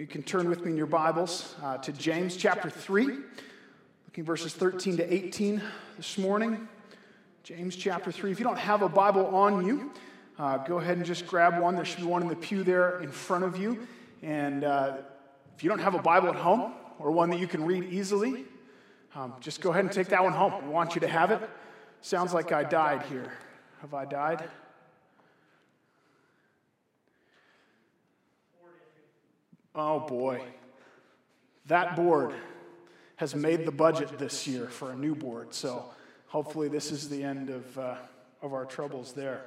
You can turn with me in your Bibles uh, to James chapter 3, looking verses 13 to 18 this morning. James chapter 3. If you don't have a Bible on you, uh, go ahead and just grab one. There should be one in the pew there in front of you. And uh, if you don't have a Bible at home or one that you can read easily, um, just go ahead and take that one home. We want you to have it. Sounds like I died here. Have I died? Oh boy. That board has made the budget this year for a new board. So hopefully, this is the end of, uh, of our troubles there.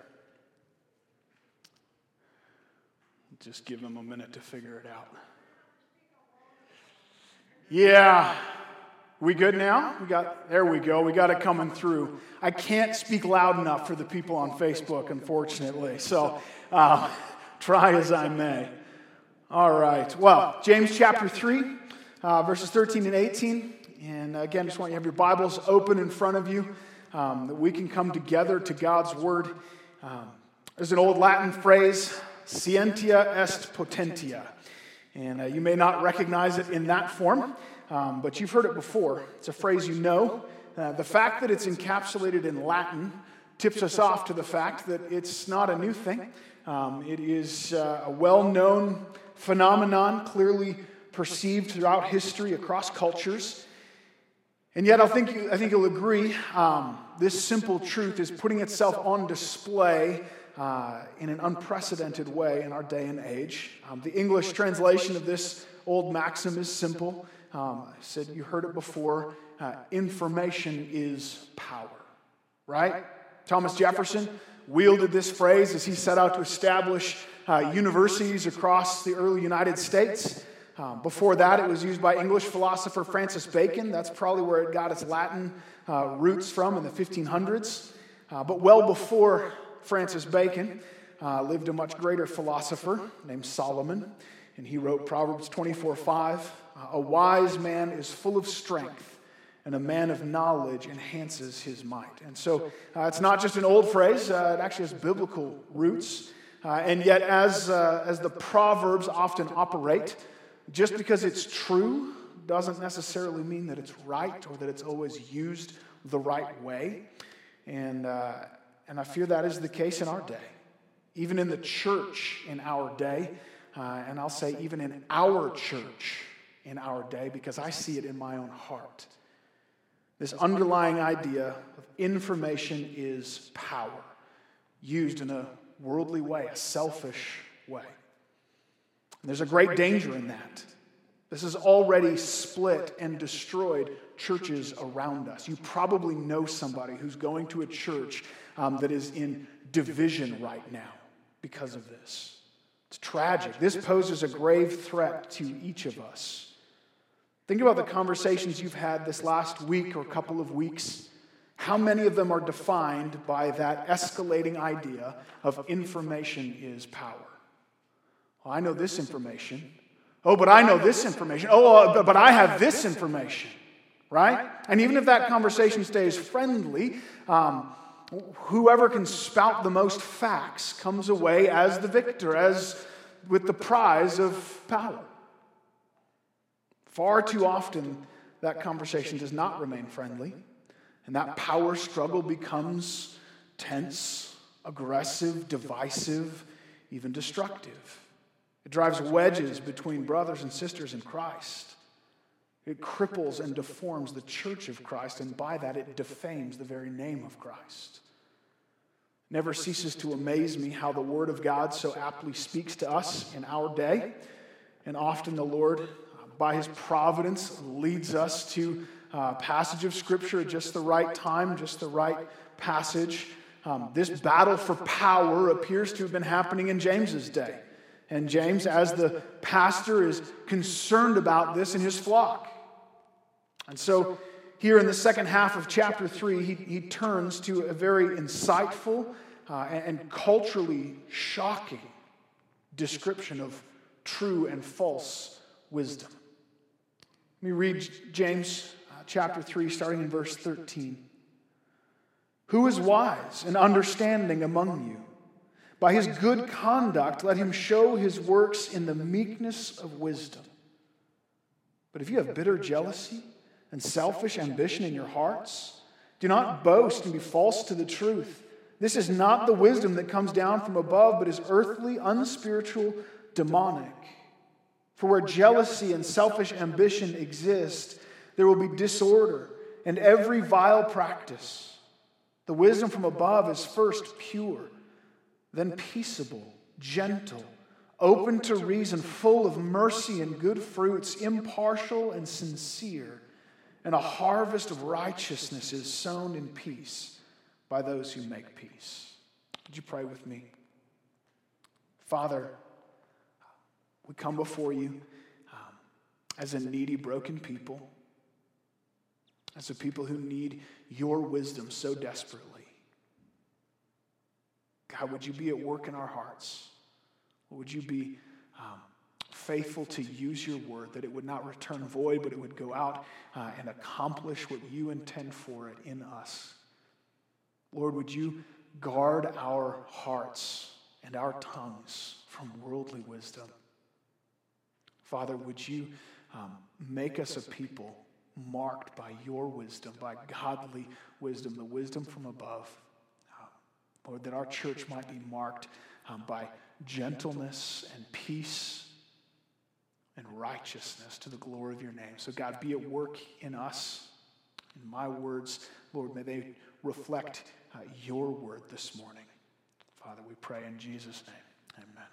Just give them a minute to figure it out. Yeah. We good now? We got there we go. We got it coming through. I can't speak loud enough for the people on Facebook, unfortunately. So uh, try as I may. All right. Well, James chapter 3, uh, verses 13 and 18. And again, just want you to have your Bibles open in front of you um, that we can come together to God's Word. Um, there's an old Latin phrase, scientia est potentia. And uh, you may not recognize it in that form, um, but you've heard it before. It's a phrase you know. Uh, the fact that it's encapsulated in Latin tips us off to the fact that it's not a new thing. Um, it is uh, a well known phenomenon, clearly perceived throughout history across cultures. And yet, I think, I think you'll agree um, this simple truth is putting itself on display uh, in an unprecedented way in our day and age. Um, the English translation of this old maxim is simple. Um, I said you heard it before uh, information is power, right? Thomas Jefferson wielded this phrase as he set out to establish uh, universities across the early United States. Um, before that, it was used by English philosopher Francis Bacon. That's probably where it got its Latin uh, roots from in the 1500s. Uh, but well before Francis Bacon uh, lived a much greater philosopher named Solomon, and he wrote Proverbs 24 5. A wise man is full of strength, and a man of knowledge enhances his might. And so uh, it's not just an old phrase, uh, it actually has biblical roots. Uh, and yet, as, uh, as the Proverbs often operate, just because it's true doesn't necessarily mean that it's right or that it's always used the right way. And, uh, and I fear that is the case in our day. Even in the church in our day, uh, and I'll say even in our church in our day, because I see it in my own heart. This underlying idea of information is power, used in a worldly way, a selfish way. And there's a great danger in that. This has already split and destroyed churches around us. You probably know somebody who's going to a church um, that is in division right now because of this. It's tragic. This poses a grave threat to each of us. Think about the conversations you've had this last week or couple of weeks how many of them are defined by that escalating idea of information is power? Well, I know this information. Oh, but I know this information. Oh, uh, but I have this information, right? And even if that conversation stays friendly, um, whoever can spout the most facts comes away as the victor, as with the prize of power. Far too often, that conversation does not remain friendly. And that power struggle becomes tense, aggressive, divisive, even destructive. It drives wedges between brothers and sisters in Christ. It cripples and deforms the church of Christ, and by that it defames the very name of Christ. Never ceases to amaze me how the Word of God so aptly speaks to us in our day. And often the Lord, by His providence, leads us to uh, passage of Scripture at just the right time, just the right passage. Um, this battle for power appears to have been happening in James's day. And James, as the pastor, is concerned about this in his flock. And so, here in the second half of chapter 3, he, he turns to a very insightful uh, and, and culturally shocking description of true and false wisdom. Let me read James chapter 3, starting in verse 13. Who is wise and understanding among you? By his good conduct, let him show his works in the meekness of wisdom. But if you have bitter jealousy and selfish ambition in your hearts, do not boast and be false to the truth. This is not the wisdom that comes down from above, but is earthly, unspiritual, demonic. For where jealousy and selfish ambition exist, there will be disorder and every vile practice. The wisdom from above is first pure, then peaceable, gentle, open to reason, full of mercy and good fruits, impartial and sincere. And a harvest of righteousness is sown in peace by those who make peace. Would you pray with me? Father, we come before you um, as a needy, broken people as a people who need your wisdom so desperately. God, would you be at work in our hearts? Would you be um, faithful to use your word, that it would not return void, but it would go out uh, and accomplish what you intend for it in us? Lord, would you guard our hearts and our tongues from worldly wisdom? Father, would you um, make us a people marked by your wisdom, by godly wisdom, the wisdom from above. Uh, Lord, that our church might be marked um, by gentleness and peace and righteousness to the glory of your name. So, God, be at work in us. In my words, Lord, may they reflect uh, your word this morning. Father, we pray in Jesus' name. Amen.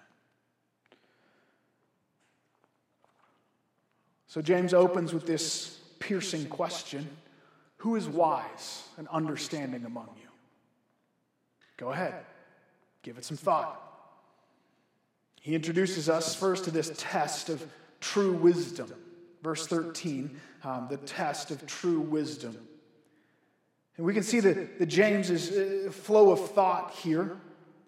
So, James opens with this piercing question Who is wise and understanding among you? Go ahead, give it some thought. He introduces us first to this test of true wisdom. Verse 13, um, the test of true wisdom. And we can see the, the James's uh, flow of thought here.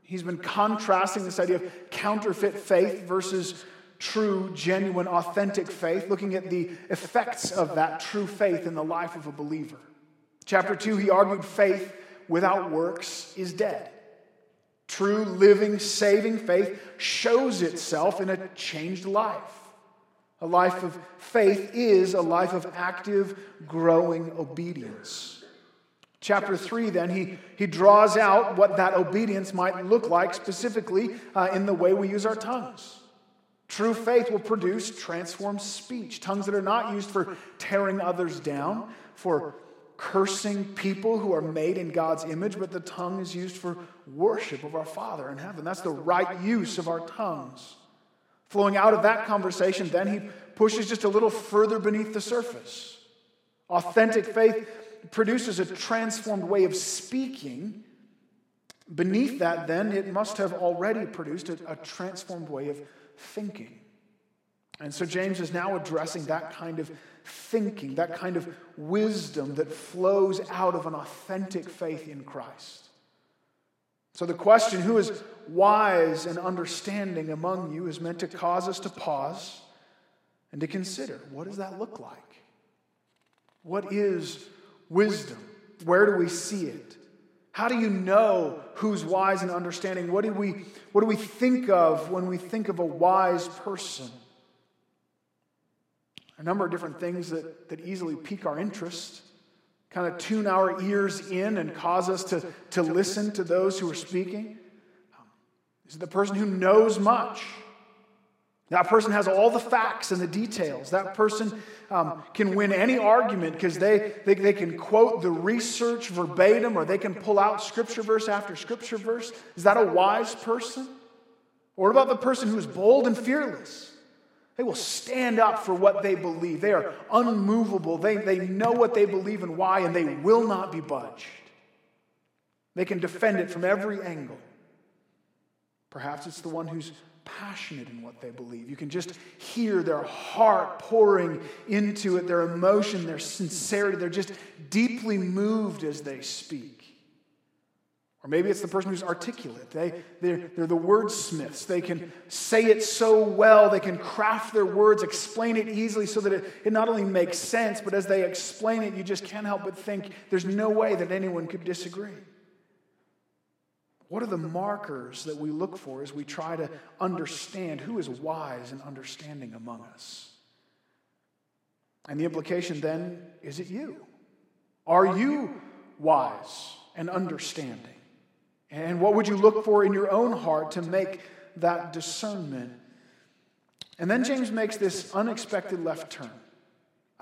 He's been contrasting this idea of counterfeit faith versus true, genuine, authentic faith, looking at the effects of that true faith in the life of a believer. Chapter 2, he argued faith without works is dead. True, living, saving faith shows itself in a changed life. A life of faith is a life of active, growing obedience. Chapter 3, then, he, he draws out what that obedience might look like, specifically uh, in the way we use our tongues. True faith will produce transformed speech, tongues that are not used for tearing others down, for cursing people who are made in God's image, but the tongue is used for worship of our Father in heaven. That's the right use of our tongues. Flowing out of that conversation, then he pushes just a little further beneath the surface. Authentic faith produces a transformed way of speaking. Beneath that, then, it must have already produced a, a transformed way of thinking. And so James is now addressing that kind of thinking, that kind of wisdom that flows out of an authentic faith in Christ. So the question, who is wise and understanding among you, is meant to cause us to pause and to consider what does that look like? What is wisdom? Where do we see it? How do you know who's wise and understanding? What do we, what do we think of when we think of a wise person? A number of different things that, that easily pique our interest, kind of tune our ears in and cause us to, to listen to those who are speaking. Is it the person who knows much? That person has all the facts and the details. That person um, can win any argument because they, they, they can quote the research verbatim or they can pull out scripture verse after scripture verse. Is that a wise person? Or what about the person who is bold and fearless? They will stand up for what they believe. They are unmovable. They, they know what they believe and why, and they will not be budged. They can defend it from every angle. Perhaps it's the one who's passionate in what they believe. You can just hear their heart pouring into it, their emotion, their sincerity. They're just deeply moved as they speak. Or maybe it's the person who's articulate. They, they're, they're the wordsmiths. They can say it so well, they can craft their words, explain it easily so that it, it not only makes sense, but as they explain it, you just can't help but think there's no way that anyone could disagree. What are the markers that we look for as we try to understand who is wise and understanding among us? And the implication then is it you? Are you wise and understanding? And what would you look for in your own heart to make that discernment? And then James makes this unexpected left turn.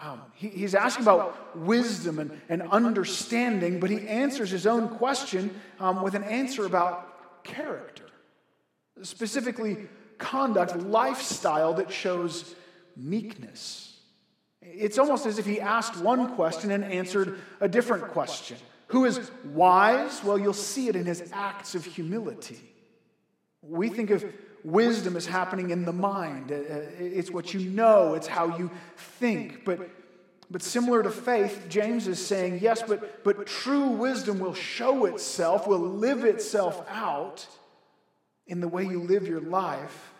Um, he, he's asking about wisdom and, and understanding, but he answers his own question um, with an answer about character, specifically conduct, lifestyle that shows meekness. It's almost as if he asked one question and answered a different question. Who is wise? Well, you'll see it in his acts of humility. We think of wisdom is happening in the mind. Uh, uh, it's what you know, it's how you think. But, but similar to faith, James is saying, yes, but, but true wisdom will show itself, will live itself out in the way you live your life.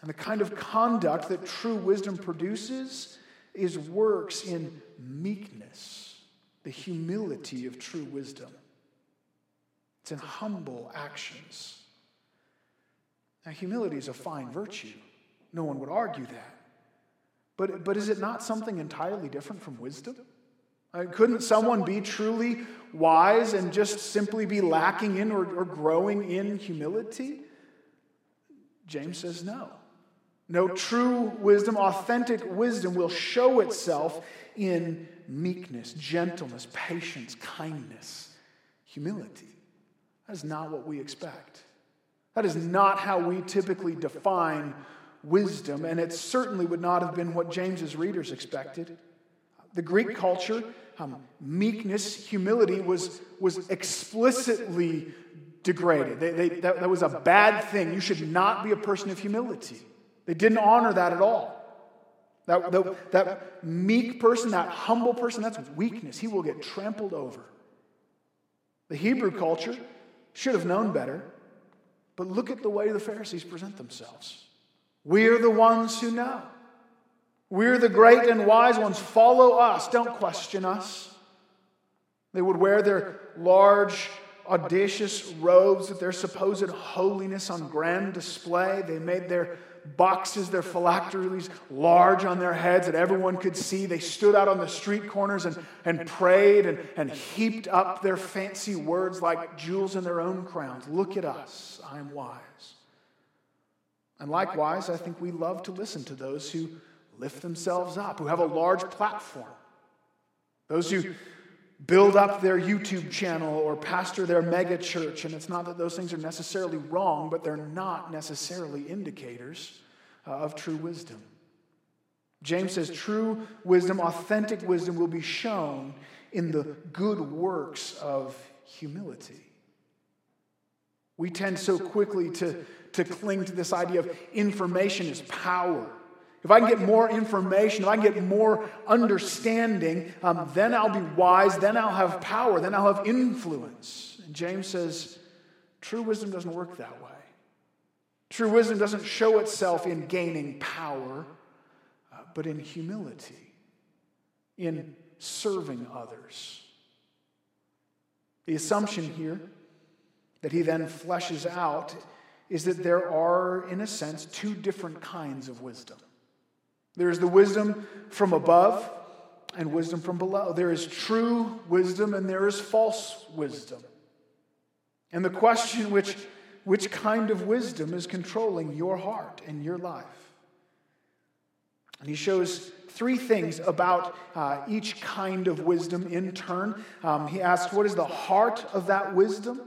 And the kind of conduct that true wisdom produces is works in meekness, the humility of true wisdom. It's in humble actions. Now, humility is a fine virtue. No one would argue that. But, but is it not something entirely different from wisdom? Uh, couldn't someone be truly wise and just simply be lacking in or, or growing in humility? James says no. No true wisdom, authentic wisdom will show itself in meekness, gentleness, patience, kindness, humility. That is not what we expect. That is not how we typically define wisdom, and it certainly would not have been what James's readers expected. The Greek culture, um, meekness, humility was, was explicitly degraded. They, they, that, that was a bad thing. You should not be a person of humility. They didn't honor that at all. That, that, that meek person, that humble person, that's weakness. He will get trampled over. The Hebrew culture should have known better, but look at the way the Pharisees present themselves. We're the ones who know. We're the great and wise ones. Follow us. Don't question us. They would wear their large, audacious robes with their supposed holiness on grand display. They made their boxes, their phylacteries large on their heads that everyone could see. They stood out on the street corners and, and prayed and, and heaped up their fancy words like jewels in their own crowns. Look at us, I'm wise. And likewise, I think we love to listen to those who lift themselves up, who have a large platform, those who build up their YouTube channel or pastor their mega church. And it's not that those things are necessarily wrong, but they're not necessarily indicators uh, of true wisdom. James says true wisdom, authentic wisdom, will be shown in the good works of humility. We tend so quickly to, to cling to this idea of information is power. If I can get more information, if I can get more understanding, um, then I'll be wise, then I'll have power, then I'll have influence. And James says, true wisdom doesn't work that way. True wisdom doesn't show itself in gaining power, uh, but in humility, in serving others. The assumption here that he then fleshes out is that there are, in a sense, two different kinds of wisdom. There is the wisdom from above and wisdom from below. There is true wisdom and there is false wisdom. And the question which which kind of wisdom is controlling your heart and your life? And he shows three things about uh, each kind of wisdom in turn. Um, he asks, What is the heart of that wisdom?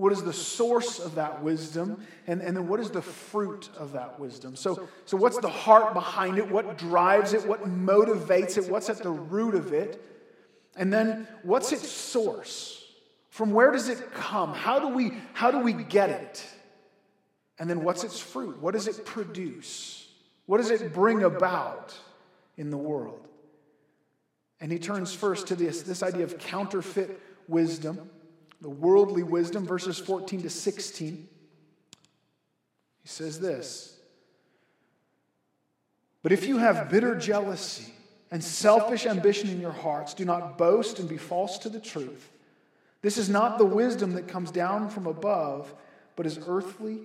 What is the source of that wisdom? And, and then what is the fruit of that wisdom? So, so, what's the heart behind it? What drives it? What motivates it? What's at the root of it? And then, what's its source? From where does it come? How do we, how do we get it? And then, what's its fruit? What does it produce? What does it bring about in the world? And he turns first to this, this idea of counterfeit wisdom the worldly wisdom, verses 14 to 16. He says this But if you have bitter jealousy and selfish ambition in your hearts, do not boast and be false to the truth. This is not the wisdom that comes down from above, but is earthly,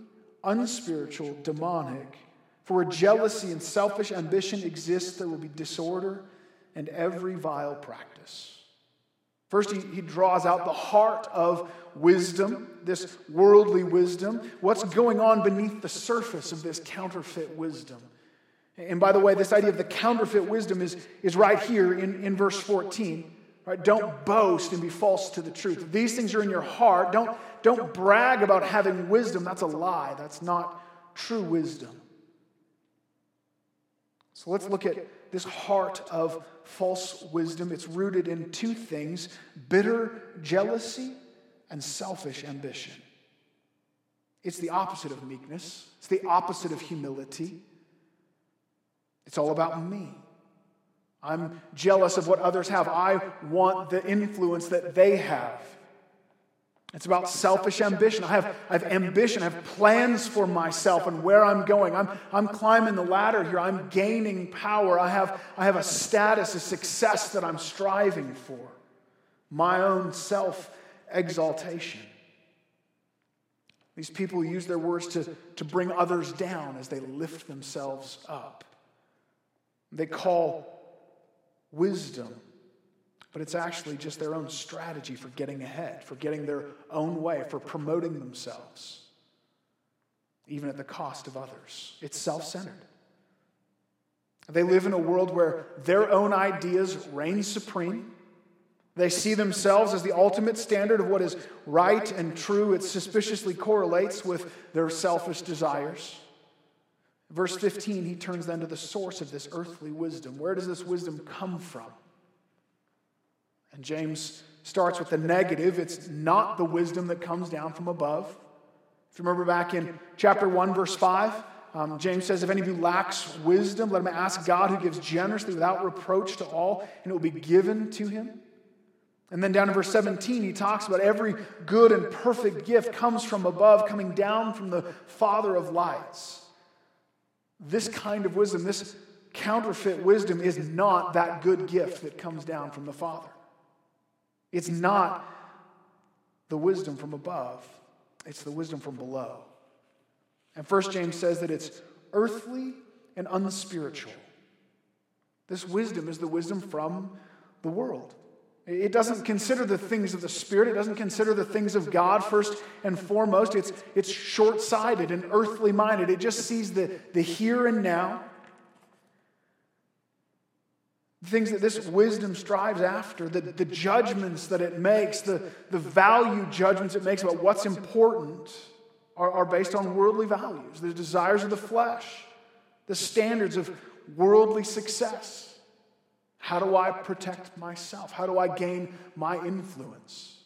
unspiritual, demonic. For where jealousy and selfish ambition exist, there will be disorder and every vile practice. First, he, he draws out the heart of wisdom, this worldly wisdom. What's going on beneath the surface of this counterfeit wisdom? And by the way, this idea of the counterfeit wisdom is, is right here in, in verse 14. Right? Don't boast and be false to the truth. These things are in your heart, don't, don't brag about having wisdom. That's a lie. That's not true wisdom. So let's look at this heart of false wisdom. It's rooted in two things bitter jealousy and selfish ambition. It's the opposite of meekness, it's the opposite of humility. It's all about me. I'm jealous of what others have. I want the influence that they have. It's about selfish ambition. I have, I have ambition. I have plans for myself and where I'm going. I'm, I'm climbing the ladder here. I'm gaining power. I have, I have a status, a success that I'm striving for. My own self exaltation. These people use their words to, to bring others down as they lift themselves up. They call wisdom, but it's actually just their own strategy for getting ahead, for getting their own way, for promoting themselves, even at the cost of others. It's self centered. They live in a world where their own ideas reign supreme. They see themselves as the ultimate standard of what is right and true. It suspiciously correlates with their selfish desires. Verse 15, he turns then to the source of this earthly wisdom. Where does this wisdom come from? And James starts with the negative. It's not the wisdom that comes down from above. If you remember back in chapter 1, verse 5, um, James says, If any of you lacks wisdom, let him ask God who gives generously without reproach to all, and it will be given to him. And then down in verse 17, he talks about every good and perfect gift comes from above, coming down from the Father of lights. This kind of wisdom, this counterfeit wisdom, is not that good gift that comes down from the Father. It's not the wisdom from above, it's the wisdom from below. And First James says that it's earthly and unspiritual. This wisdom is the wisdom from the world. It doesn't consider the things of the Spirit. It doesn't consider the things of God first and foremost. It's, it's short sighted and earthly minded. It just sees the, the here and now. The things that this wisdom strives after, the, the judgments that it makes, the, the value judgments it makes about what's important are, are based on worldly values, the desires of the flesh, the standards of worldly success. How do I protect myself? How do I gain my influence?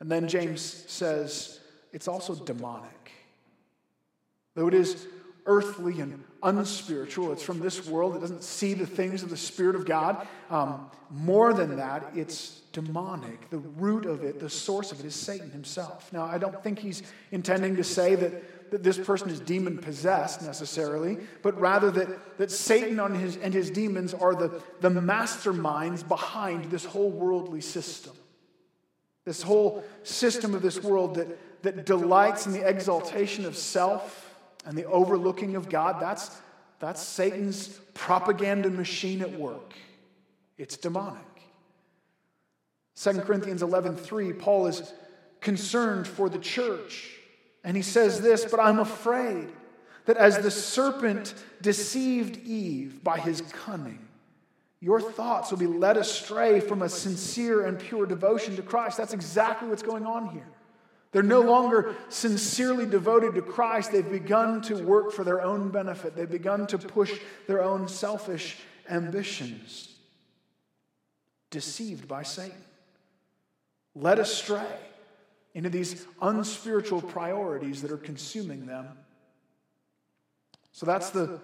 And then James says it's also demonic. Though it is earthly and unspiritual, it's from this world, it doesn't see the things of the Spirit of God. Um, more than that, it's demonic. The root of it, the source of it, is Satan himself. Now, I don't think he's intending to say that that this person is demon possessed necessarily, but rather that, that Satan and his, and his demons are the, the masterminds behind this whole worldly system. This whole system of this world that, that delights in the exaltation of self and the overlooking of God. That's, that's Satan's propaganda machine at work. It's demonic. 2 Corinthians 11:3 Paul is concerned for the church and he says this, but I'm afraid that as the serpent deceived Eve by his cunning, your thoughts will be led astray from a sincere and pure devotion to Christ. That's exactly what's going on here. They're no longer sincerely devoted to Christ. They've begun to work for their own benefit, they've begun to push their own selfish ambitions, deceived by Satan, led astray into these unspiritual priorities that are consuming them. So that's the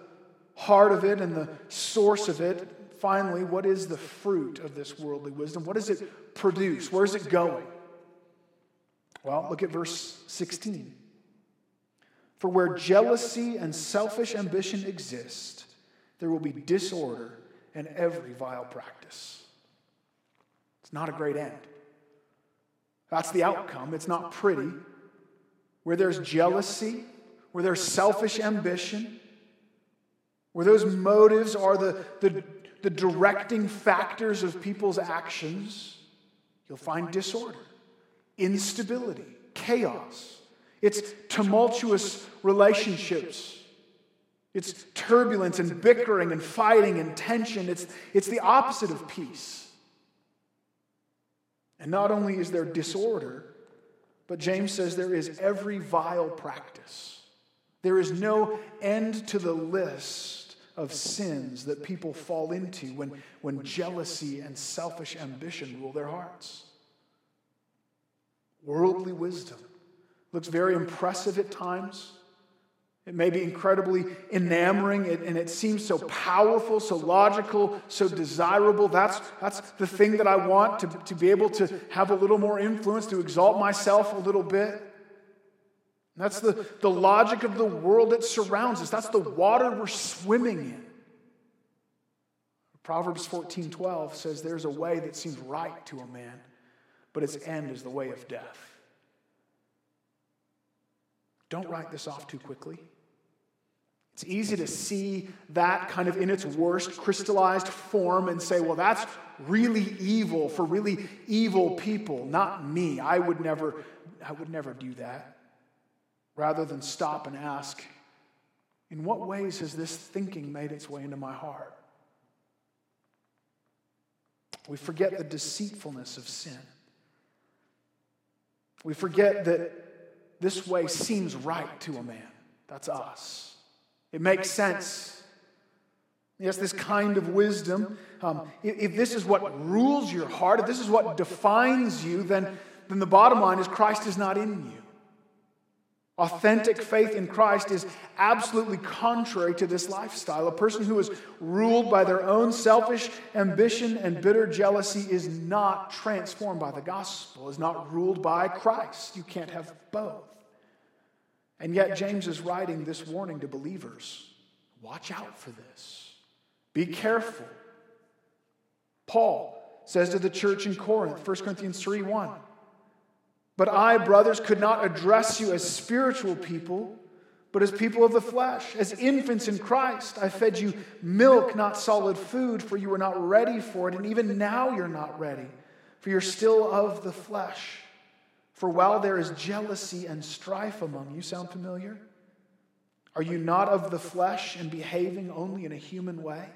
heart of it and the source of it. Finally, what is the fruit of this worldly wisdom? What does it produce? Where is it going? Well, look at verse 16. For where jealousy and selfish ambition exist, there will be disorder and every vile practice. It's not a great end. That's the outcome. It's not pretty. Where there's jealousy, where there's selfish ambition, where those motives are the, the, the directing factors of people's actions, you'll find disorder, instability, chaos. It's tumultuous relationships. It's turbulence and bickering and fighting and tension. It's, it's the opposite of peace. And not only is there disorder, but James says there is every vile practice. There is no end to the list of sins that people fall into when, when jealousy and selfish ambition rule their hearts. Worldly wisdom looks very impressive at times. It may be incredibly enamoring and it seems so powerful, so logical, so desirable. That's, that's the thing that I want to, to be able to have a little more influence, to exalt myself a little bit. That's the, the logic of the world that surrounds us. That's the water we're swimming in. Proverbs 14 12 says, There's a way that seems right to a man, but its end is the way of death. Don't write this off too quickly. It's easy to see that kind of in its worst crystallized form and say, well, that's really evil for really evil people, not me. I would never, I would never do that. Rather than stop and ask, in what ways has this thinking made its way into my heart? We forget the deceitfulness of sin. We forget that this way seems right to a man. That's us. It makes sense. Yes, this kind of wisdom. Um, if, this is what rules your heart, if this is what defines you, then, then the bottom line is Christ is not in you. Authentic faith in Christ is absolutely contrary to this lifestyle. A person who is ruled by their own selfish ambition and bitter jealousy is not transformed by the gospel, is not ruled by Christ. You can't have both. And yet, James is writing this warning to believers watch out for this, be careful. Paul says to the church in Corinth, 1 Corinthians 3 1. But I, brothers, could not address you as spiritual people, but as people of the flesh, as infants in Christ. I fed you milk, not solid food, for you were not ready for it, and even now you're not ready, for you're still of the flesh. For while there is jealousy and strife among you, sound familiar? Are you not of the flesh and behaving only in a human way?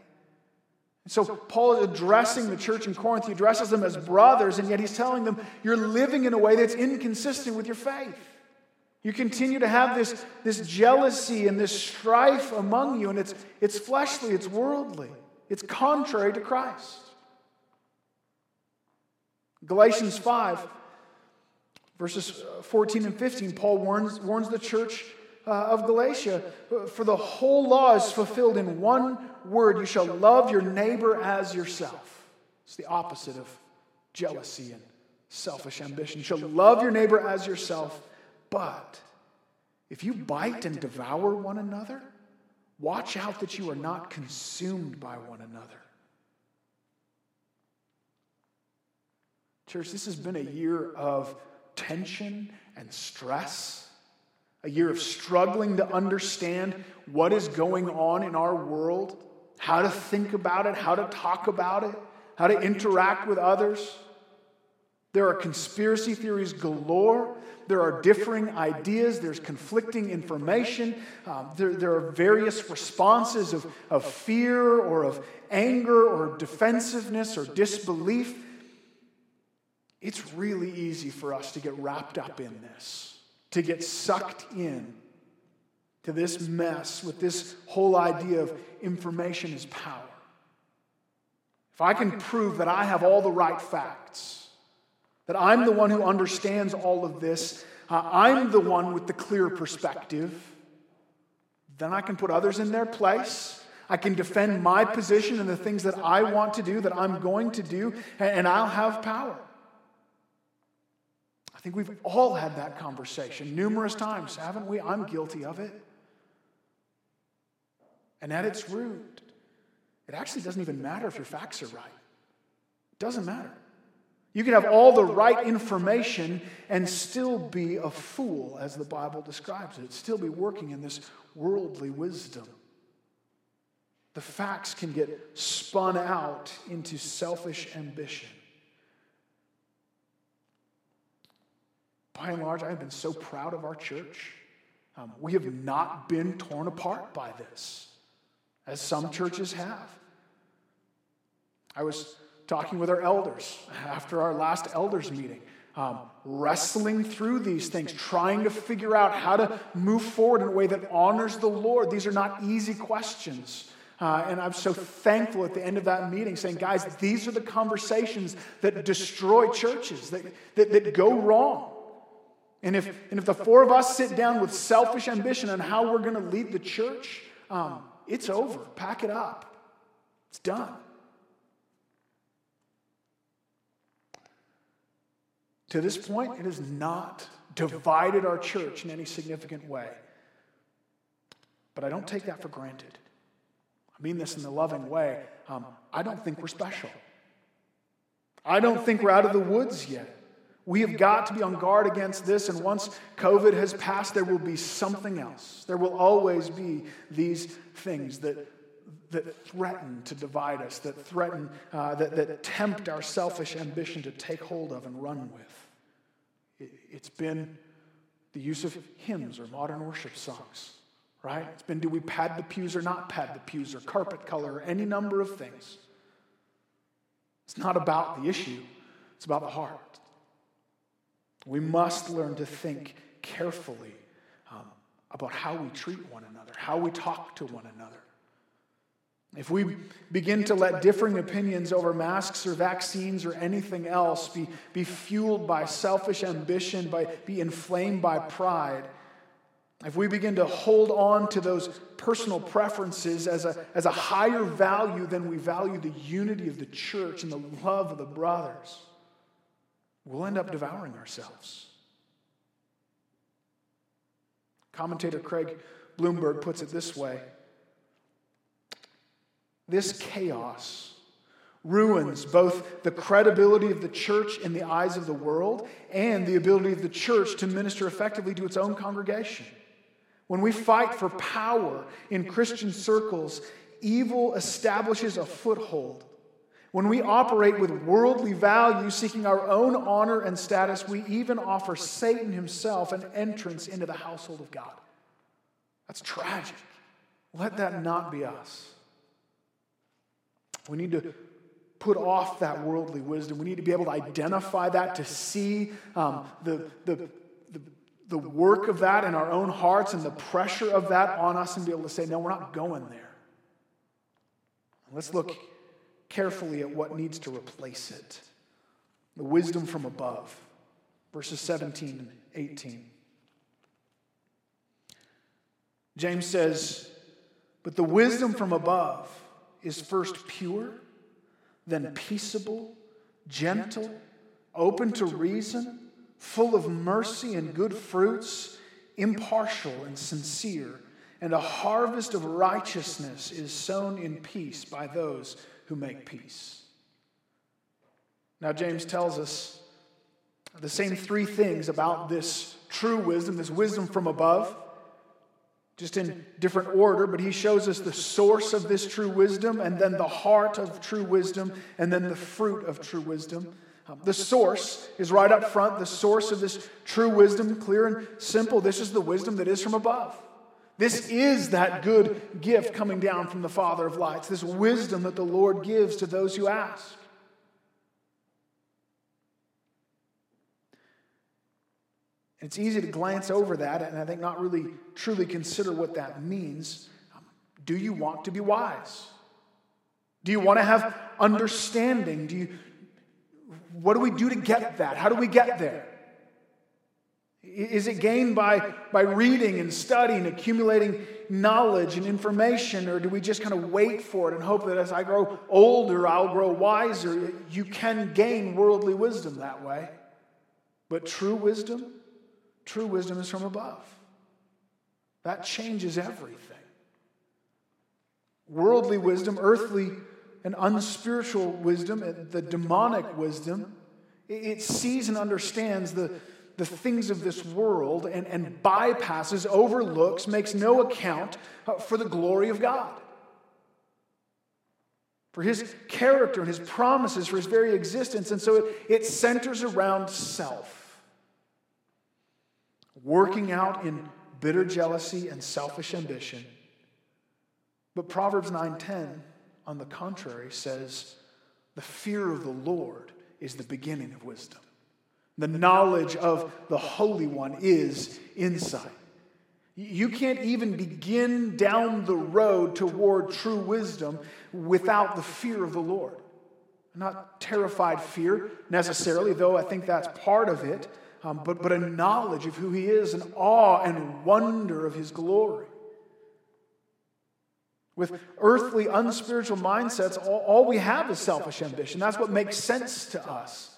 So Paul is addressing the church in Corinth. He addresses them as brothers, and yet he's telling them, You're living in a way that's inconsistent with your faith. You continue to have this, this jealousy and this strife among you, and it's, it's fleshly, it's worldly, it's contrary to Christ. Galatians 5 Verses uh, 14 and 15, Paul warns, warns the church uh, of Galatia For the whole law is fulfilled in one word you shall love your neighbor as yourself. It's the opposite of jealousy and selfish ambition. You shall love your neighbor as yourself, but if you bite and devour one another, watch out that you are not consumed by one another. Church, this has been a year of tension and stress, a year of struggling to understand what is going on in our world, how to think about it, how to talk about it, how to interact with others. There are conspiracy theories galore. There are differing ideas. There's conflicting information. Um, there, there are various responses of, of fear or of anger or defensiveness or disbelief. It's really easy for us to get wrapped up in this, to get sucked in to this mess with this whole idea of information is power. If I can prove that I have all the right facts, that I'm the one who understands all of this, uh, I'm the one with the clear perspective, then I can put others in their place. I can defend my position and the things that I want to do, that I'm going to do, and, and I'll have power. I think we've all had that conversation numerous times, haven't we? I'm guilty of it. And at its root, it actually doesn't even matter if your facts are right. It doesn't matter. You can have all the right information and still be a fool, as the Bible describes it, still be working in this worldly wisdom. The facts can get spun out into selfish ambition. By and large, I have been so proud of our church. Um, we have not been torn apart by this, as some churches have. I was talking with our elders after our last elders meeting, um, wrestling through these things, trying to figure out how to move forward in a way that honors the Lord. These are not easy questions. Uh, and I'm so thankful at the end of that meeting saying, guys, these are the conversations that destroy churches, that, that, that go wrong. And if, and if the four of us sit down with selfish ambition on how we're going to lead the church, um, it's over. Pack it up. It's done. To this point, it has not divided our church in any significant way. But I don't take that for granted. I mean this in a loving way. Um, I don't think we're special. I don't think we're out of the woods yet. We have got to be on guard against this, and once COVID has passed, there will be something else. There will always be these things that, that threaten to divide us, that threaten, uh, that, that tempt our selfish ambition to take hold of and run with. It's been the use of hymns or modern worship songs, right? It's been do we pad the pews or not pad the pews or carpet color or any number of things. It's not about the issue, it's about the heart. We must learn to think carefully um, about how we treat one another, how we talk to one another. If we begin to let differing opinions over masks or vaccines or anything else be, be fueled by selfish ambition, by, be inflamed by pride, if we begin to hold on to those personal preferences as a, as a higher value than we value the unity of the church and the love of the brothers, we'll end up devouring ourselves. Commentator Craig Blomberg puts it this way this chaos ruins both the credibility of the church in the eyes of the world and the ability of the church to minister effectively to its own congregation. When we fight for power in Christian circles, evil establishes a foothold. When we operate with worldly values, seeking our own honor and status, we even offer Satan himself an entrance into the household of God. That's tragic. Let that not be us. We need to put off that worldly wisdom. We need to be able to identify that, to see um, the, the, the, the work of that in our own hearts and the pressure of that on us and be able to say, no, we're not going there. Let's look carefully at what needs to replace it the wisdom from above, verses 17 and 18. James says, But the wisdom from above is first pure, then peaceable, gentle, open to reason, full of mercy and good fruits, impartial and sincere. And a harvest of righteousness is sown in peace by those who make peace. Now, James tells us the same three things about this true wisdom, this wisdom from above just in different order, but he shows us the source of this true wisdom, and then the heart of true wisdom, and then the fruit of true wisdom. Um, the source is right up front, the source of this true wisdom, clear and simple. This is the wisdom that is from above. This is that good gift coming down from the Father of lights, this wisdom that the Lord gives to those who ask. It's easy to glance over that and I think not really truly consider what that means. Do you want to be wise? Do you want to have understanding? Do you what do we do to get that? How do we get there? Is it gained by, by reading and studying, accumulating knowledge and information, or do we just kind of wait for it and hope that as I grow older, I'll grow wiser? You can gain worldly wisdom that way. But true wisdom True wisdom is from above. That changes everything. Worldly wisdom, earthly and unspiritual wisdom, the demonic wisdom, It sees and understands the, the things of this world and, and bypasses, overlooks, makes no account uh, for the glory of God. For his character and his promises, for his very existence. And so it, it centers around self, working out in bitter jealousy and selfish ambition. But Proverbs 9:10, on the contrary, says, the fear of the Lord is the beginning of wisdom. The knowledge of the Holy One is insight. You can't even begin down the road toward true wisdom without the fear of the Lord. Not terrified fear necessarily, though I think that's part of it, um, but, but a knowledge of who He is, an awe and wonder of His glory. With earthly, unspiritual mindsets, all, all we have is selfish ambition. That's what makes sense to us.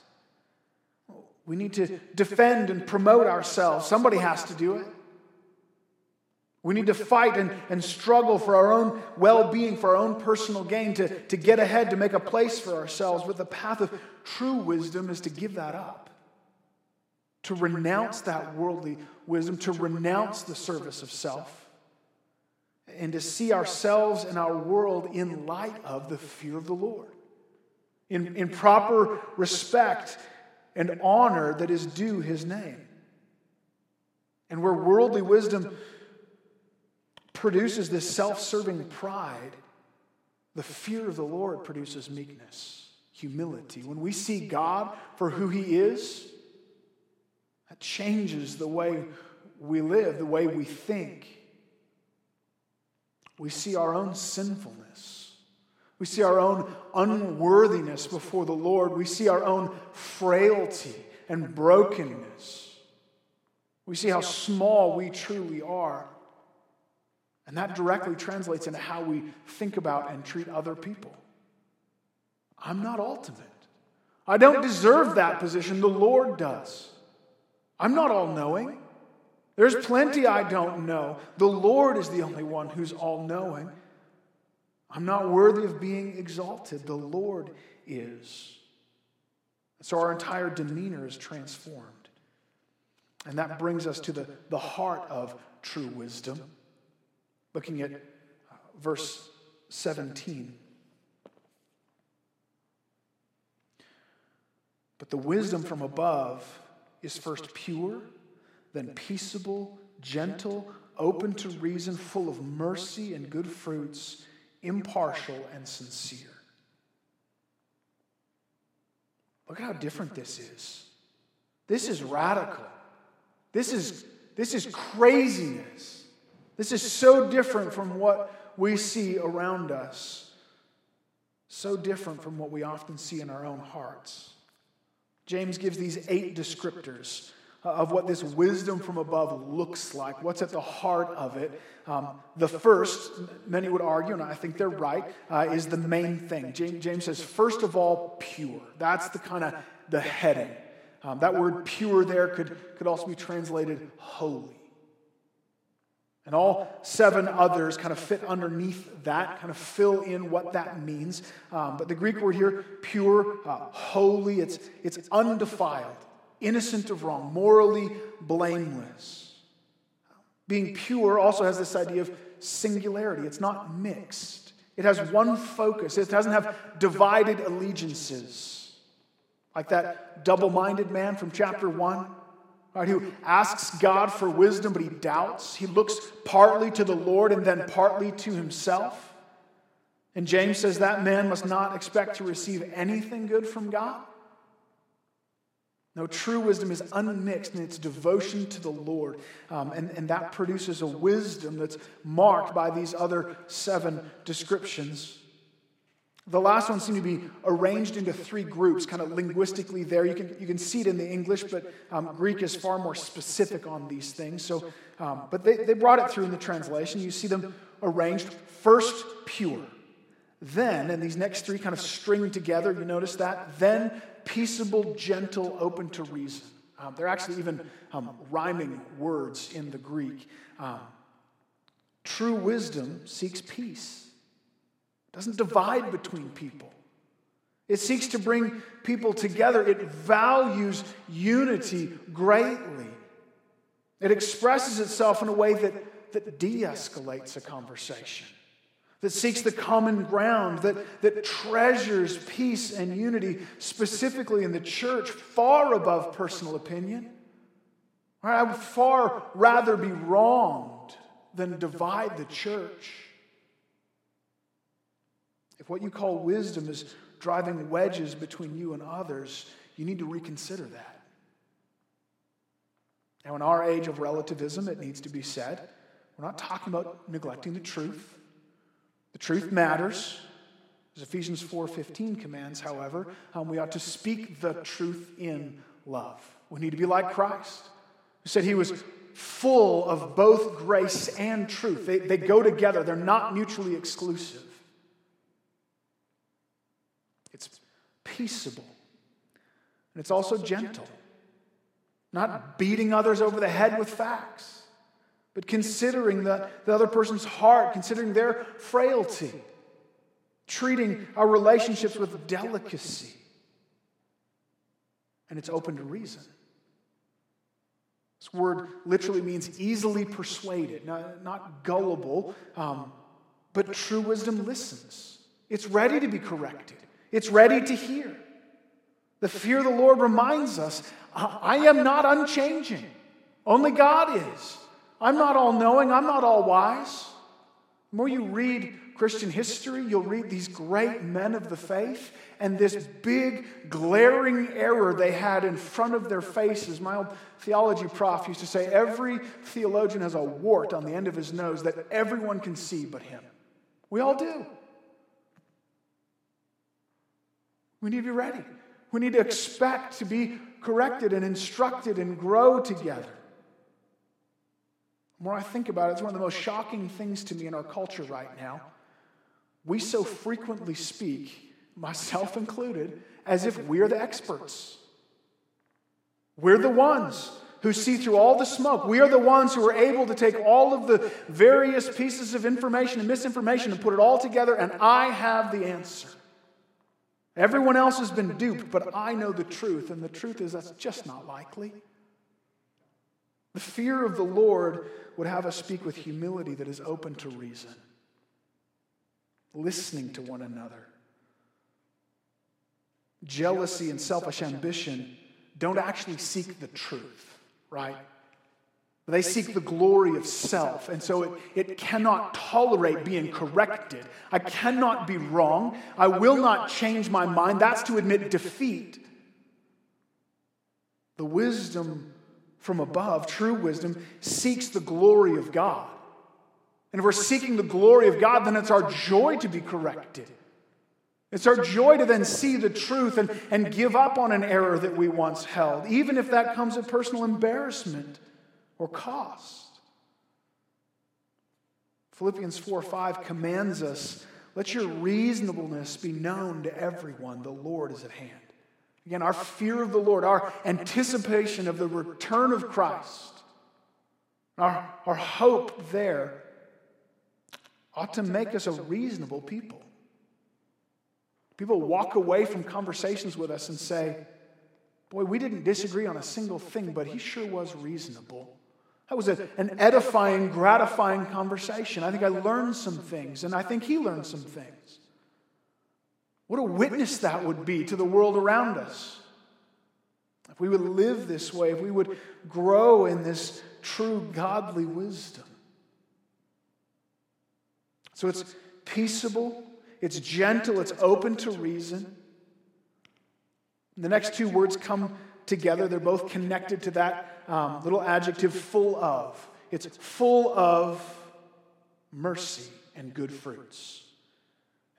We need to defend and promote ourselves. Somebody has to do it. We need to fight and, and struggle for our own well being, for our own personal gain, to, to get ahead, to make a place for ourselves. But the path of true wisdom is to give that up, to renounce that worldly wisdom, to renounce the service of self, and to see ourselves and our world in light of the fear of the Lord, in, in proper respect and honor that is due his name. And where worldly wisdom produces this self serving pride, the fear of the Lord produces meekness, humility. When we see God for who he is, that changes the way we live, the way we think. We see our own sinfulness. We see our own unworthiness before the Lord. We see our own frailty and brokenness. We see how small we truly are. And that directly translates into how we think about and treat other people. I'm not ultimate. I don't deserve that position. The Lord does. I'm not all knowing. There's plenty I don't know. The Lord is the only one who's all knowing. I'm not worthy of being exalted. The Lord is. So our entire demeanor is transformed. And that brings us to the, the heart of true wisdom. Looking at uh, verse 17. But the wisdom from above is first pure then peaceable, gentle, open to reason, full of mercy and good fruits, impartial and sincere. Look at how different this is. This is radical. This is, this is craziness. This is so different from what we see around us. So different from what we often see in our own hearts. James gives these eight descriptors of what this wisdom from above looks like, what's at the heart of it. Um, the first, many would argue, and I think they're right, uh, is the main thing. James, says, first of all, pure. That's the kind of the heading. Um, that word pure there could, could also be translated holy. And all seven others kind of fit underneath that, kind of fill in what that means. Um, but the Greek word here, pure, uh, holy, it's, it's undefiled innocent of wrong, morally blameless. Being pure also has this idea of singularity, it's not mixed. It has one focus, it doesn't have divided allegiances. Like that double minded man from chapter 1, right, who asks God for wisdom, but he doubts. He looks partly to the Lord and then partly to himself. And James says that man must not expect to receive anything good from God. No, true wisdom is unmixed in its devotion to the Lord. Um, and, and that produces a wisdom that's marked by these other seven descriptions. The last ones seem to be arranged into three groups, kind of linguistically there. You can, you can see it in the English, but um, Greek is far more specific on these things. So, um, but they, they brought it through in the translation. You see them arranged first pure. Then, and these next three kind of string together, you notice that? Then peaceable, gentle, open to reason. Um, they're actually even um, rhyming words in the Greek. Um, true wisdom seeks peace, doesn't divide between people. It seeks to bring people together. It values unity greatly. It expresses itself in a way that, that de escalates a conversation, that seeks the common ground, that, that treasures peace and unity, specifically in the church, far above personal opinion. I would far rather be wronged than divide the church. If what you call wisdom is driving wedges between you and others, you need to reconsider that. Now, in our age of relativism, it needs to be said, we're not talking about neglecting the truth. The truth matters. As Ephesians 4:15 commands, however, um, we ought to speak the truth in love. We need to be like Christ, who said he was full of both grace and truth. They, they go together, they're not mutually exclusive. It's peaceable, and it's also gentle. Not beating others over the head with facts, but considering the, the other person's heart, considering their frailty, treating our relationships with delicacy. And it's open to reason. This word literally means easily persuaded, not, not gullible, um, but true wisdom listens. It's ready to be corrected, it's ready to hear. The fear of the Lord reminds us I am not unchanging. Only God is. I'm not all knowing, I'm not all wise. The more you read Christian history, you'll read these great men of the faith and this big glaring error they had in front of their faces. My old theology prof used to say every theologian has a wart on the end of his nose that everyone can see but him. We all do. We need to be ready. We need to expect to be corrected and instructed and grow together. The more I think about it, it's one of the most shocking things to me in our culture right now. We so frequently speak, myself included, as if we're the experts. We're the ones who see through all the smoke. We are the ones who are able to take all of the various pieces of information and misinformation and put it all together, and I have the answer. Everyone else has been duped, but I know the truth, and the truth is that's just not likely. The fear of the Lord would have us speak with humility that is open to reason, listening to one another. Jealousy and selfish ambition don't actually seek the truth, right? They seek the glory of self, and so it, it cannot tolerate being corrected. I cannot be wrong. I will not change my mind. That's to admit defeat. The wisdom from above, true wisdom, seeks the glory of God. And if we're seeking the glory of God, then it's our joy to be corrected. It's our joy to then see the truth and, and give up on an error that we once held, even if that comes at personal embarrassment or cost. Philippians 4 5 commands us let your reasonableness be known to everyone. The Lord is at hand. Again, our fear of the Lord, our anticipation of the return of Christ, our, our hope there ought to make us a reasonable people. People walk away from conversations with us and say, Boy, we didn't disagree on a single thing, but he sure was reasonable. That was a, an edifying, gratifying conversation. I think I learned some things, and I think he learned some things. What a witness that would be to the world around us. If we would live this way, if we would grow in this true godly wisdom. So it's peaceable, it's gentle, it's open to reason. The next two words come together. They're both connected to that um, little adjective, full of. It's full of mercy and good fruits.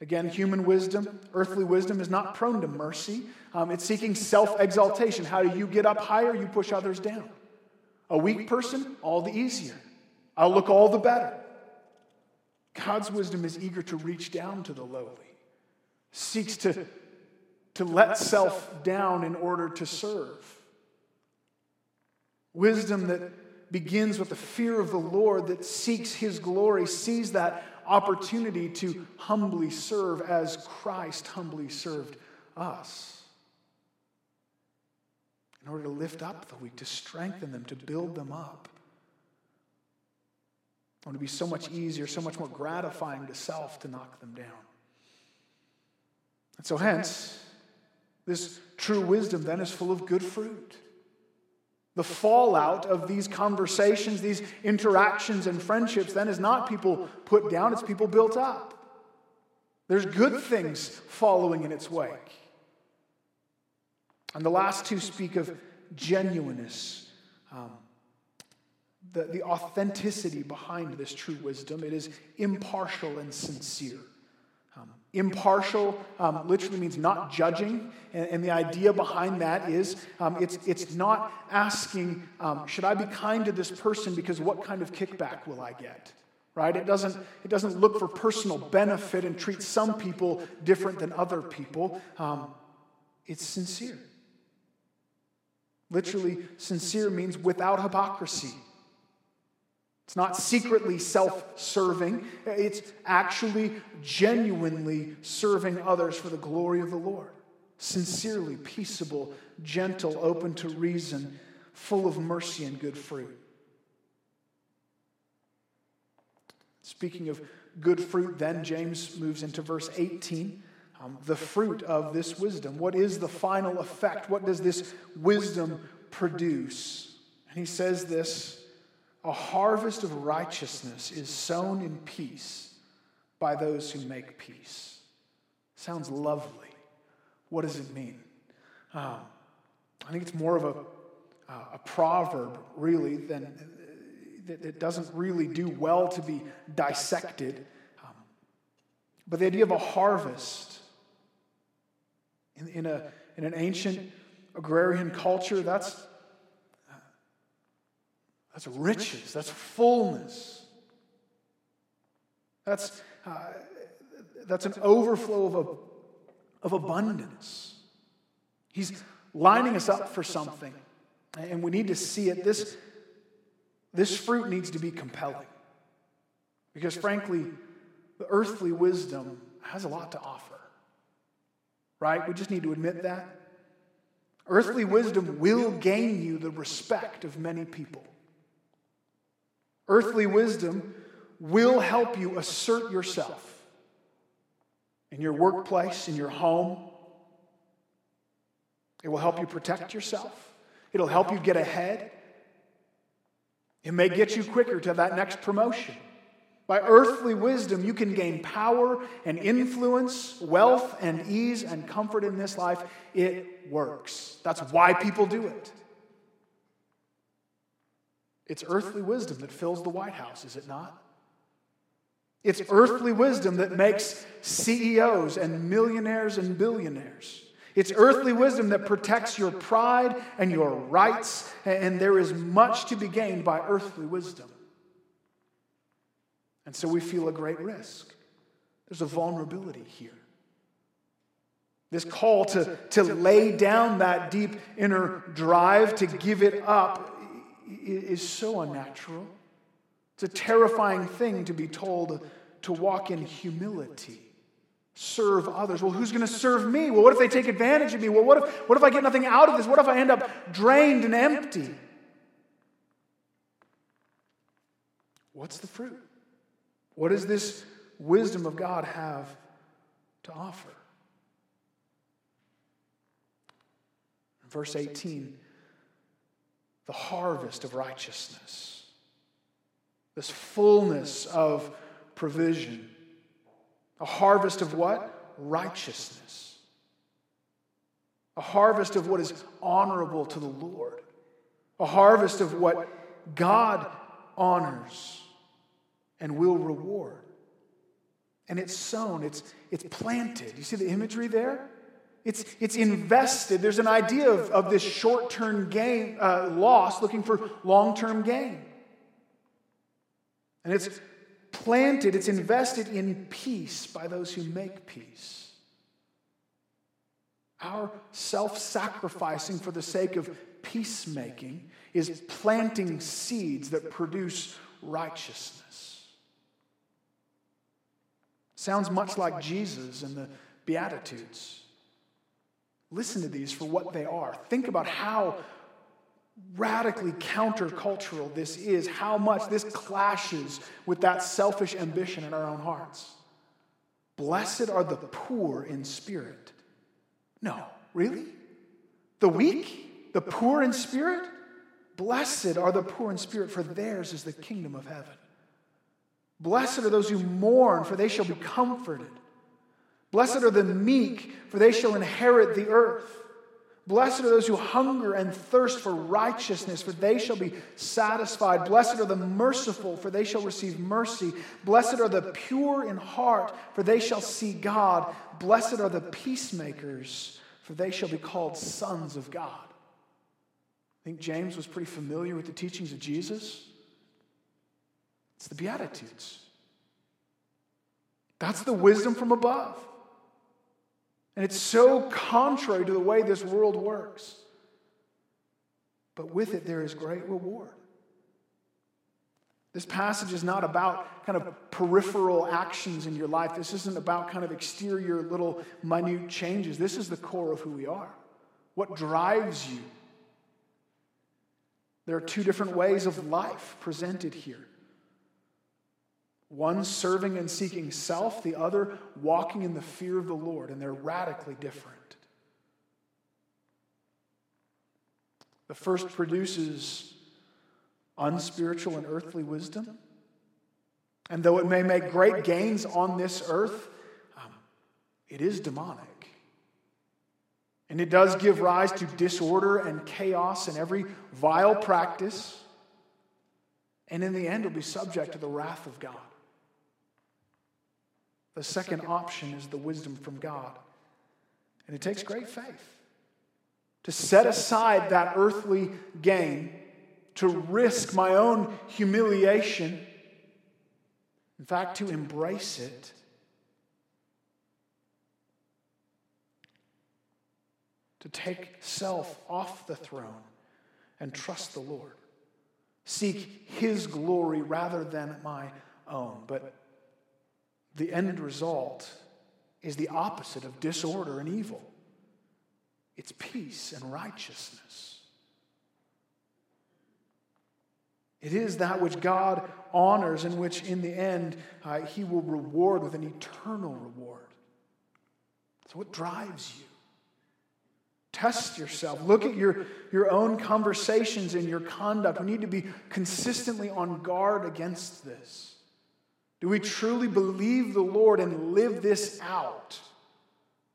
Again, human wisdom, earthly wisdom, is not prone to mercy. Um, it's seeking self exaltation. How do you get up higher? You push others down. A weak person, all the easier. I'll look all the better. God's wisdom is eager to reach down to the lowly, seeks to to let self down in order to serve. Wisdom that begins with the fear of the Lord, that seeks his glory, sees that opportunity to humbly serve as Christ humbly served us. In order to lift up the weak, to strengthen them, to build them up. It would be so much easier, so much more gratifying to self to knock them down. And so, hence, this true wisdom then is full of good fruit. The fallout of these conversations, these interactions and friendships, then is not people put down, it's people built up. There's good things following in its wake. And the last two speak of genuineness, um, the, the authenticity behind this true wisdom. It is impartial and sincere. Impartial um, literally means not judging, and, and, the idea behind that is um, it's, it's not asking, um, should I be kind to this person because what kind of kickback will I get? Right? It doesn't, it doesn't look for personal benefit and treat some people different than other people. Um, it's sincere. Literally, sincere means without hypocrisy. It's not secretly self serving, it's actually genuinely serving others for the glory of the Lord. Sincerely, peaceable, gentle, open to reason, full of mercy and good fruit. Speaking of good fruit, then James moves into verse 18. Um, the fruit of this wisdom. What is the final effect? What does this wisdom produce? And he says this a harvest of righteousness is sown in peace by those who make peace. Sounds lovely. What does it mean? Um, I think it's more of a, uh, a proverb, really, than that it doesn't really do well to be dissected. Um, but the idea of a harvest in, in, a, in an ancient agrarian culture, that's that's riches. That's fullness. That's, uh, that's an overflow of, a, of abundance. He's lining us up for something, and we need to see it. This, this fruit needs to be compelling. Because, frankly, the earthly wisdom has a lot to offer. Right? We just need to admit that. Earthly wisdom will gain you the respect of many people. Earthly wisdom will help you assert yourself in your workplace, in your home. It will help you protect yourself. It'll help you get ahead. It may get you quicker to that next promotion. By earthly wisdom, you can gain power and influence, wealth and ease and comfort in this life. It works. That's why people do it. It's earthly wisdom that fills the White House, is it not? It's earthly wisdom that makes CEOs and millionaires and billionaires. It's earthly wisdom that protects your pride and your rights, and there is much to be gained by earthly wisdom. And so we feel a great risk. There's a vulnerability here. This call to, to lay down that deep inner drive, to give it up, is so unnatural. It's a terrifying thing to be told to walk in humility, serve others. Well, who's going to serve me? Well, what if they take advantage of me? Well, what if, what if I get nothing out of this? What if I end up drained and empty? What's the fruit? What does this wisdom of God have to offer? Verse 18 the harvest of righteousness, this fullness of provision. A harvest of what? Righteousness. A harvest of what is honorable to the Lord. A harvest of what God honors and will reward. And it's sown, it's, it's planted. You see the imagery there? It's, it's invested. There's an idea of, of this short term gain, uh, loss looking for long term gain. And it's planted, it's invested in peace by those who make peace. Our self sacrificing for the sake of peacemaking is planting seeds that produce righteousness. Sounds much like Jesus and the Beatitudes. Listen to these for what they are. Think about how radically countercultural this is, how much this clashes with that selfish ambition in our own hearts. Blessed are the poor in spirit. No, really? The weak? The poor in spirit? Blessed are the poor in spirit, for theirs is the kingdom of heaven. Blessed are those who mourn, for they shall be comforted. Blessed are the meek, for they shall inherit the earth. Blessed are those who hunger and thirst for righteousness, for they shall be satisfied. Blessed are the merciful, for they shall receive mercy. Blessed are the pure in heart, for they shall see God. Blessed are the peacemakers, for they shall be called sons of God. I think James was pretty familiar with the teachings of Jesus. It's the Beatitudes. That's the wisdom from above. And it's so contrary to the way this world works. But with it, there is great reward. This passage is not about kind of peripheral actions in your life. This isn't about kind of exterior little minute changes. This is the core of who we are. What drives you? There are two different ways of life presented here one serving and seeking self, the other walking in the fear of the Lord, and they're radically different. The first produces unspiritual and earthly wisdom. And though it may make great gains on this earth, um, it is demonic. And it does give rise to disorder and chaos and every vile practice. And in the end, will be subject to the wrath of God. The second option is the wisdom from God. And it takes great faith to set aside that earthly gain, to risk my own humiliation, in fact, to embrace it. To take self off the throne and trust the Lord. Seek His glory rather than my own. But the end result is the opposite of disorder and evil it's peace and righteousness. It is that which God honors and which, in the end, uh, He will reward with an eternal reward. So, what drives you? Test yourself. Look at your, your own conversations and your conduct. We need to be consistently on guard against this. Do we truly believe the Lord and live this out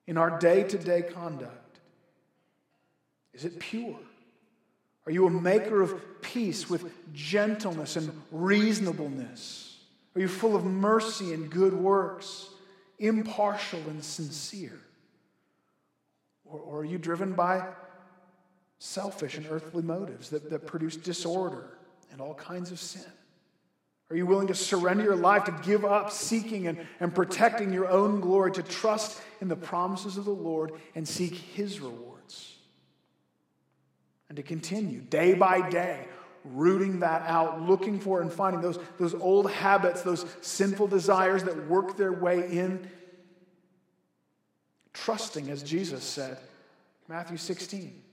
in our day to day conduct? Is it pure? Are you a maker of peace with gentleness and reasonableness? Are you full of mercy and good works, impartial and sincere? Or, or are you driven by selfish and earthly motives that, that produce disorder and all kinds of sin? Are you willing to surrender your life, to give up seeking and, and protecting your own glory, to trust in the promises of the Lord and seek His rewards? And to continue day by day, rooting that out, looking for and finding those, those old habits, those sinful desires that work their way in, trusting, as Jesus said, Matthew 16.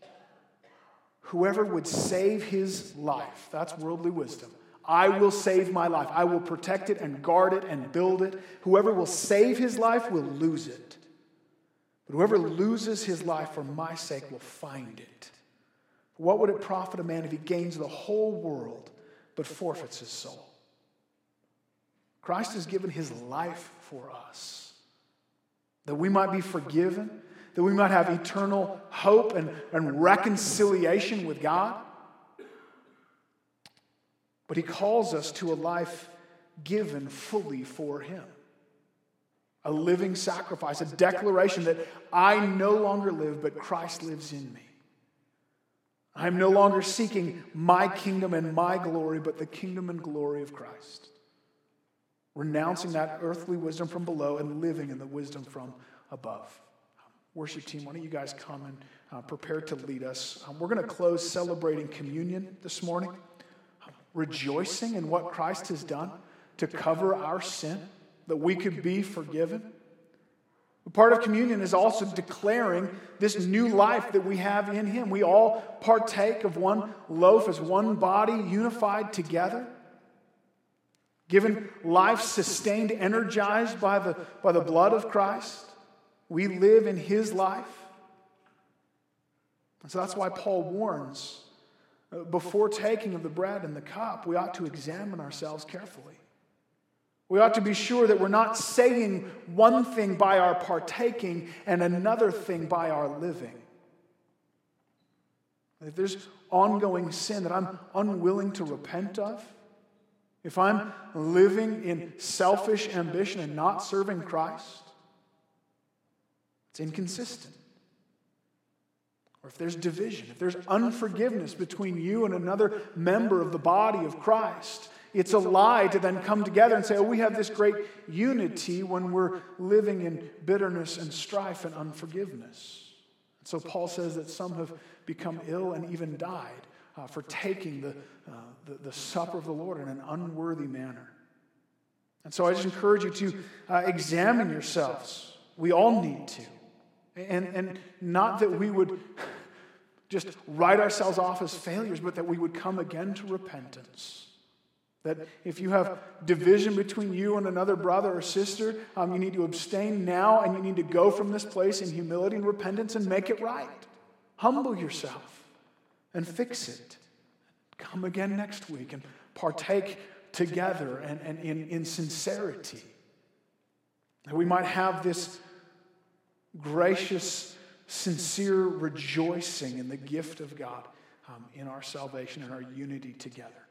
Whoever would save his life, that's worldly wisdom I will save my life. I will protect it and guard it and build it. Whoever will save his life will lose it. But whoever loses his life for my sake will find it. What would it profit a man if he gains the whole world but forfeits his soul? Christ has given his life for us that we might be forgiven, that we might have eternal hope and, and reconciliation with God. But he calls us to a life given fully for him. A living sacrifice, a declaration that I no longer live, but Christ lives in me. I am no longer seeking my kingdom and my glory, but the kingdom and glory of Christ. Renouncing that earthly wisdom from below and living in the wisdom from above. Worship team, why don't you guys come and uh, prepare to lead us? Um, we're going to close celebrating communion this morning rejoicing in what Christ has done to cover our sin, that we could be forgiven. Part of communion is also declaring this new life that we have in Him. We all partake of one loaf as one body unified together, given life sustained, energized by the, by the blood of Christ. We live in His life. And so that's why Paul warns Uh, before taking of the bread and the cup, we ought to examine ourselves carefully. We ought to be sure that we're not saying one thing by our partaking and another thing by our living. If there's ongoing sin that I'm unwilling to repent of, if I'm living in selfish ambition and not serving Christ, it's inconsistent. Or if there's division, if there's unforgiveness between you and another member of the body of Christ, it's a lie to then come together and say, oh, we have this great unity when we're living in bitterness and strife and unforgiveness. And so Paul says that some have become ill and even died uh, for taking the, uh, the, the, supper of the Lord in an unworthy manner. And so I just encourage you to uh, examine yourselves. We all need to. And, and not that we would just write ourselves off as failures, but that we would come again to repentance. That if you have division between you and another brother or sister, um, you need to abstain now and you need to go from this place in humility and repentance and make it right. Humble yourself and fix it. Come again next week and partake together and, and in, in sincerity. That we might have this gracious, sincere rejoicing in the gift of God um, in our salvation and our unity together.